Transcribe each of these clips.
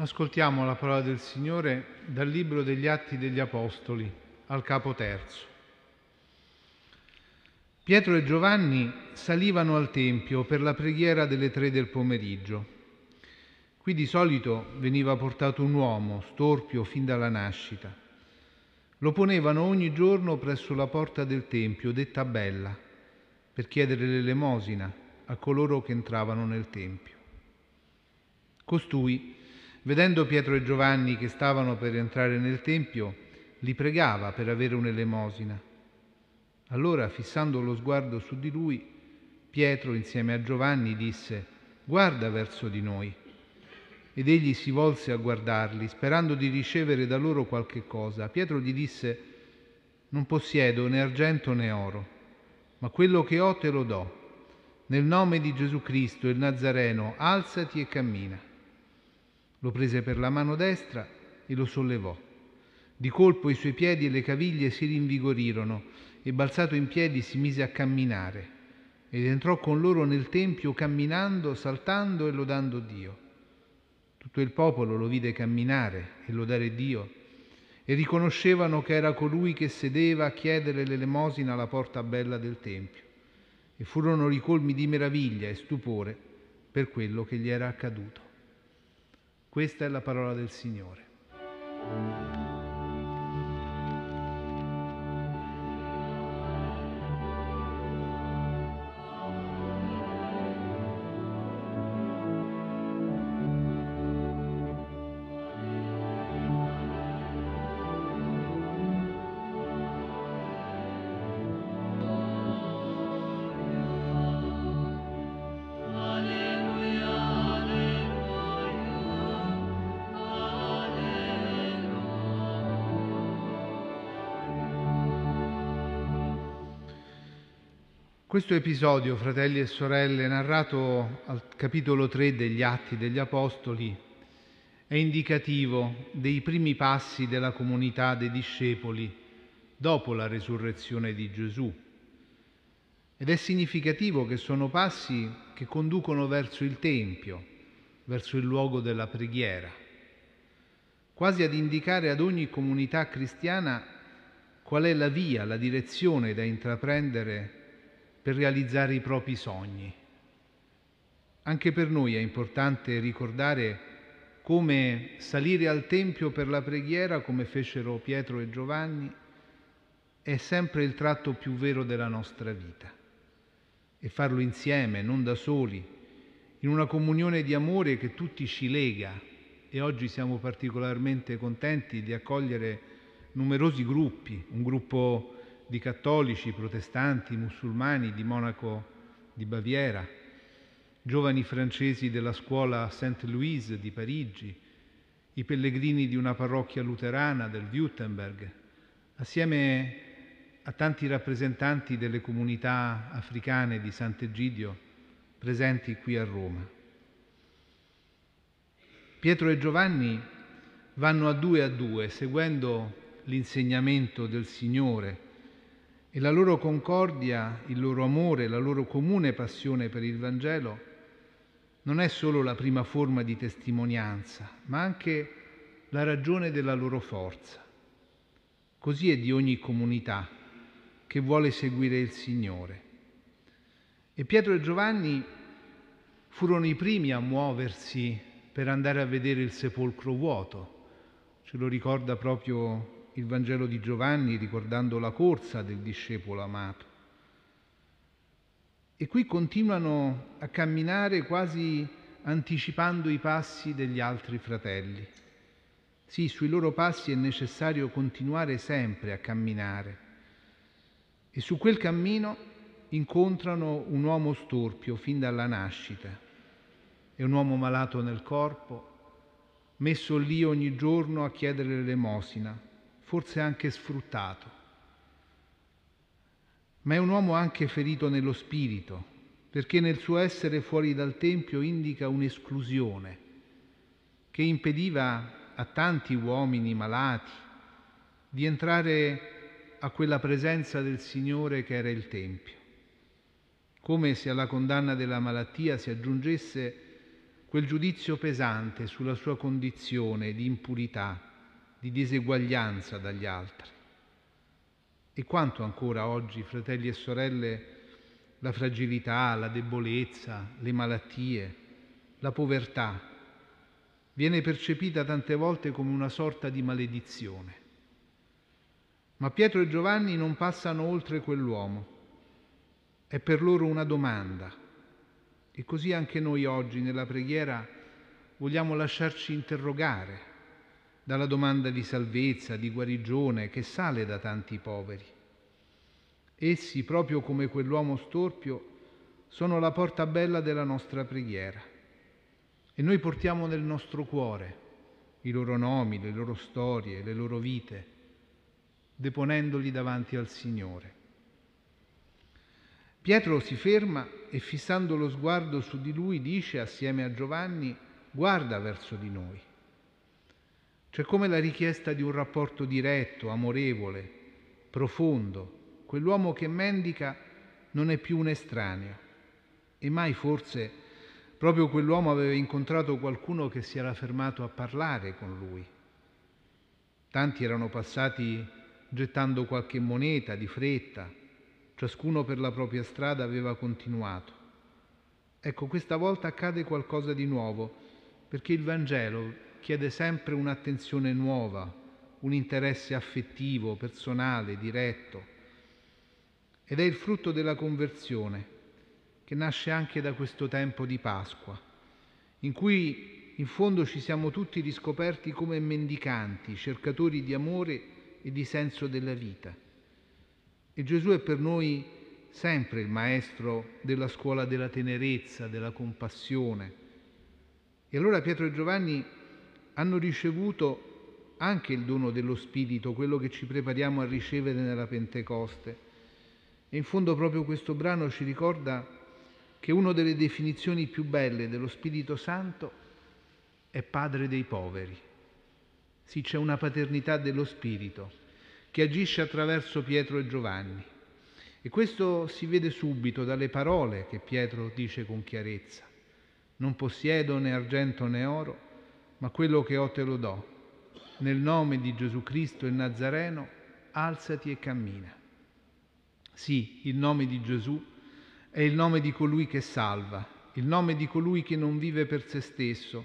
Ascoltiamo la parola del Signore dal Libro degli Atti degli Apostoli, al capo terzo. Pietro e Giovanni salivano al Tempio per la preghiera delle tre del pomeriggio. Qui di solito veniva portato un uomo, storpio fin dalla nascita. Lo ponevano ogni giorno presso la porta del Tempio, detta Bella, per chiedere l'elemosina a coloro che entravano nel Tempio. Costui, Vedendo Pietro e Giovanni che stavano per entrare nel Tempio, li pregava per avere un'elemosina. Allora, fissando lo sguardo su di lui, Pietro, insieme a Giovanni, disse, guarda verso di noi. Ed egli si volse a guardarli, sperando di ricevere da loro qualche cosa. Pietro gli disse, non possiedo né argento né oro, ma quello che ho te lo do. Nel nome di Gesù Cristo, il Nazareno, alzati e cammina. Lo prese per la mano destra e lo sollevò. Di colpo i suoi piedi e le caviglie si rinvigorirono e balzato in piedi si mise a camminare ed entrò con loro nel Tempio camminando, saltando e lodando Dio. Tutto il popolo lo vide camminare e lodare Dio e riconoscevano che era colui che sedeva a chiedere l'elemosina alla porta bella del Tempio e furono ricolmi di meraviglia e stupore per quello che gli era accaduto. Questa è la parola del Signore. Questo episodio, fratelli e sorelle, narrato al capitolo 3 degli Atti degli Apostoli, è indicativo dei primi passi della comunità dei discepoli dopo la resurrezione di Gesù. Ed è significativo che sono passi che conducono verso il Tempio, verso il luogo della preghiera, quasi ad indicare ad ogni comunità cristiana qual è la via, la direzione da intraprendere per realizzare i propri sogni. Anche per noi è importante ricordare come salire al Tempio per la preghiera, come fecero Pietro e Giovanni, è sempre il tratto più vero della nostra vita. E farlo insieme, non da soli, in una comunione di amore che tutti ci lega. E oggi siamo particolarmente contenti di accogliere numerosi gruppi, un gruppo di cattolici, protestanti, musulmani di Monaco di Baviera, giovani francesi della scuola Saint Louise di Parigi, i pellegrini di una parrocchia luterana del Württemberg, assieme a tanti rappresentanti delle comunità africane di Sant'Egidio presenti qui a Roma. Pietro e Giovanni vanno a due a due, seguendo l'insegnamento del Signore, e la loro concordia, il loro amore, la loro comune passione per il Vangelo non è solo la prima forma di testimonianza, ma anche la ragione della loro forza. Così è di ogni comunità che vuole seguire il Signore. E Pietro e Giovanni furono i primi a muoversi per andare a vedere il sepolcro vuoto. Ce lo ricorda proprio il Vangelo di Giovanni ricordando la corsa del discepolo amato. E qui continuano a camminare quasi anticipando i passi degli altri fratelli. Sì, sui loro passi è necessario continuare sempre a camminare. E su quel cammino incontrano un uomo storpio fin dalla nascita. È un uomo malato nel corpo, messo lì ogni giorno a chiedere l'elemosina, forse anche sfruttato, ma è un uomo anche ferito nello spirito, perché nel suo essere fuori dal Tempio indica un'esclusione che impediva a tanti uomini malati di entrare a quella presenza del Signore che era il Tempio, come se alla condanna della malattia si aggiungesse quel giudizio pesante sulla sua condizione di impurità, di diseguaglianza dagli altri. E quanto ancora oggi, fratelli e sorelle, la fragilità, la debolezza, le malattie, la povertà viene percepita tante volte come una sorta di maledizione. Ma Pietro e Giovanni non passano oltre quell'uomo. È per loro una domanda. E così anche noi oggi nella preghiera vogliamo lasciarci interrogare dalla domanda di salvezza, di guarigione che sale da tanti poveri. Essi, proprio come quell'uomo storpio, sono la porta bella della nostra preghiera. E noi portiamo nel nostro cuore i loro nomi, le loro storie, le loro vite, deponendoli davanti al Signore. Pietro si ferma e fissando lo sguardo su di lui dice assieme a Giovanni, guarda verso di noi. C'è come la richiesta di un rapporto diretto, amorevole, profondo. Quell'uomo che mendica non è più un estraneo. E mai forse proprio quell'uomo aveva incontrato qualcuno che si era fermato a parlare con lui. Tanti erano passati gettando qualche moneta di fretta, ciascuno per la propria strada aveva continuato. Ecco, questa volta accade qualcosa di nuovo, perché il Vangelo chiede sempre un'attenzione nuova, un interesse affettivo, personale, diretto. Ed è il frutto della conversione, che nasce anche da questo tempo di Pasqua, in cui in fondo ci siamo tutti riscoperti come mendicanti, cercatori di amore e di senso della vita. E Gesù è per noi sempre il maestro della scuola della tenerezza, della compassione. E allora Pietro e Giovanni hanno ricevuto anche il dono dello Spirito, quello che ci prepariamo a ricevere nella Pentecoste. E in fondo proprio questo brano ci ricorda che una delle definizioni più belle dello Spirito Santo è Padre dei poveri. Sì, c'è una paternità dello Spirito che agisce attraverso Pietro e Giovanni. E questo si vede subito dalle parole che Pietro dice con chiarezza. Non possiedo né argento né oro, ma quello che ho te lo do. Nel nome di Gesù Cristo il Nazareno, alzati e cammina. Sì, il nome di Gesù è il nome di colui che salva, il nome di colui che non vive per se stesso.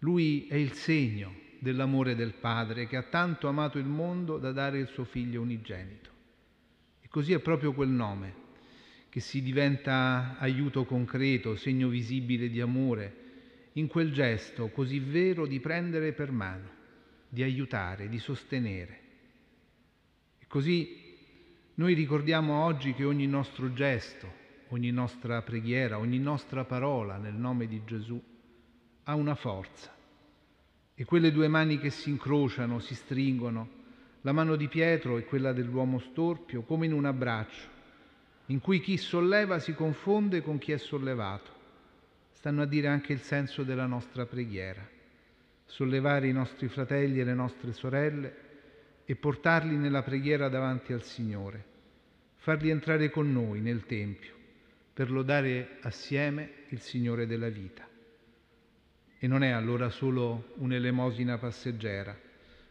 Lui è il segno dell'amore del Padre che ha tanto amato il mondo da dare il suo figlio unigenito. E così è proprio quel nome che si diventa aiuto concreto, segno visibile di amore, in quel gesto così vero di prendere per mano, di aiutare, di sostenere. E così noi ricordiamo oggi che ogni nostro gesto, ogni nostra preghiera, ogni nostra parola nel nome di Gesù ha una forza. E quelle due mani che si incrociano, si stringono, la mano di Pietro e quella dell'uomo storpio, come in un abbraccio, in cui chi solleva si confonde con chi è sollevato stanno a dire anche il senso della nostra preghiera, sollevare i nostri fratelli e le nostre sorelle e portarli nella preghiera davanti al Signore, farli entrare con noi nel Tempio per lodare assieme il Signore della vita. E non è allora solo un'elemosina passeggera,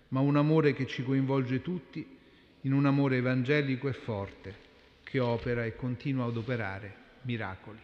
ma un amore che ci coinvolge tutti in un amore evangelico e forte che opera e continua ad operare miracoli.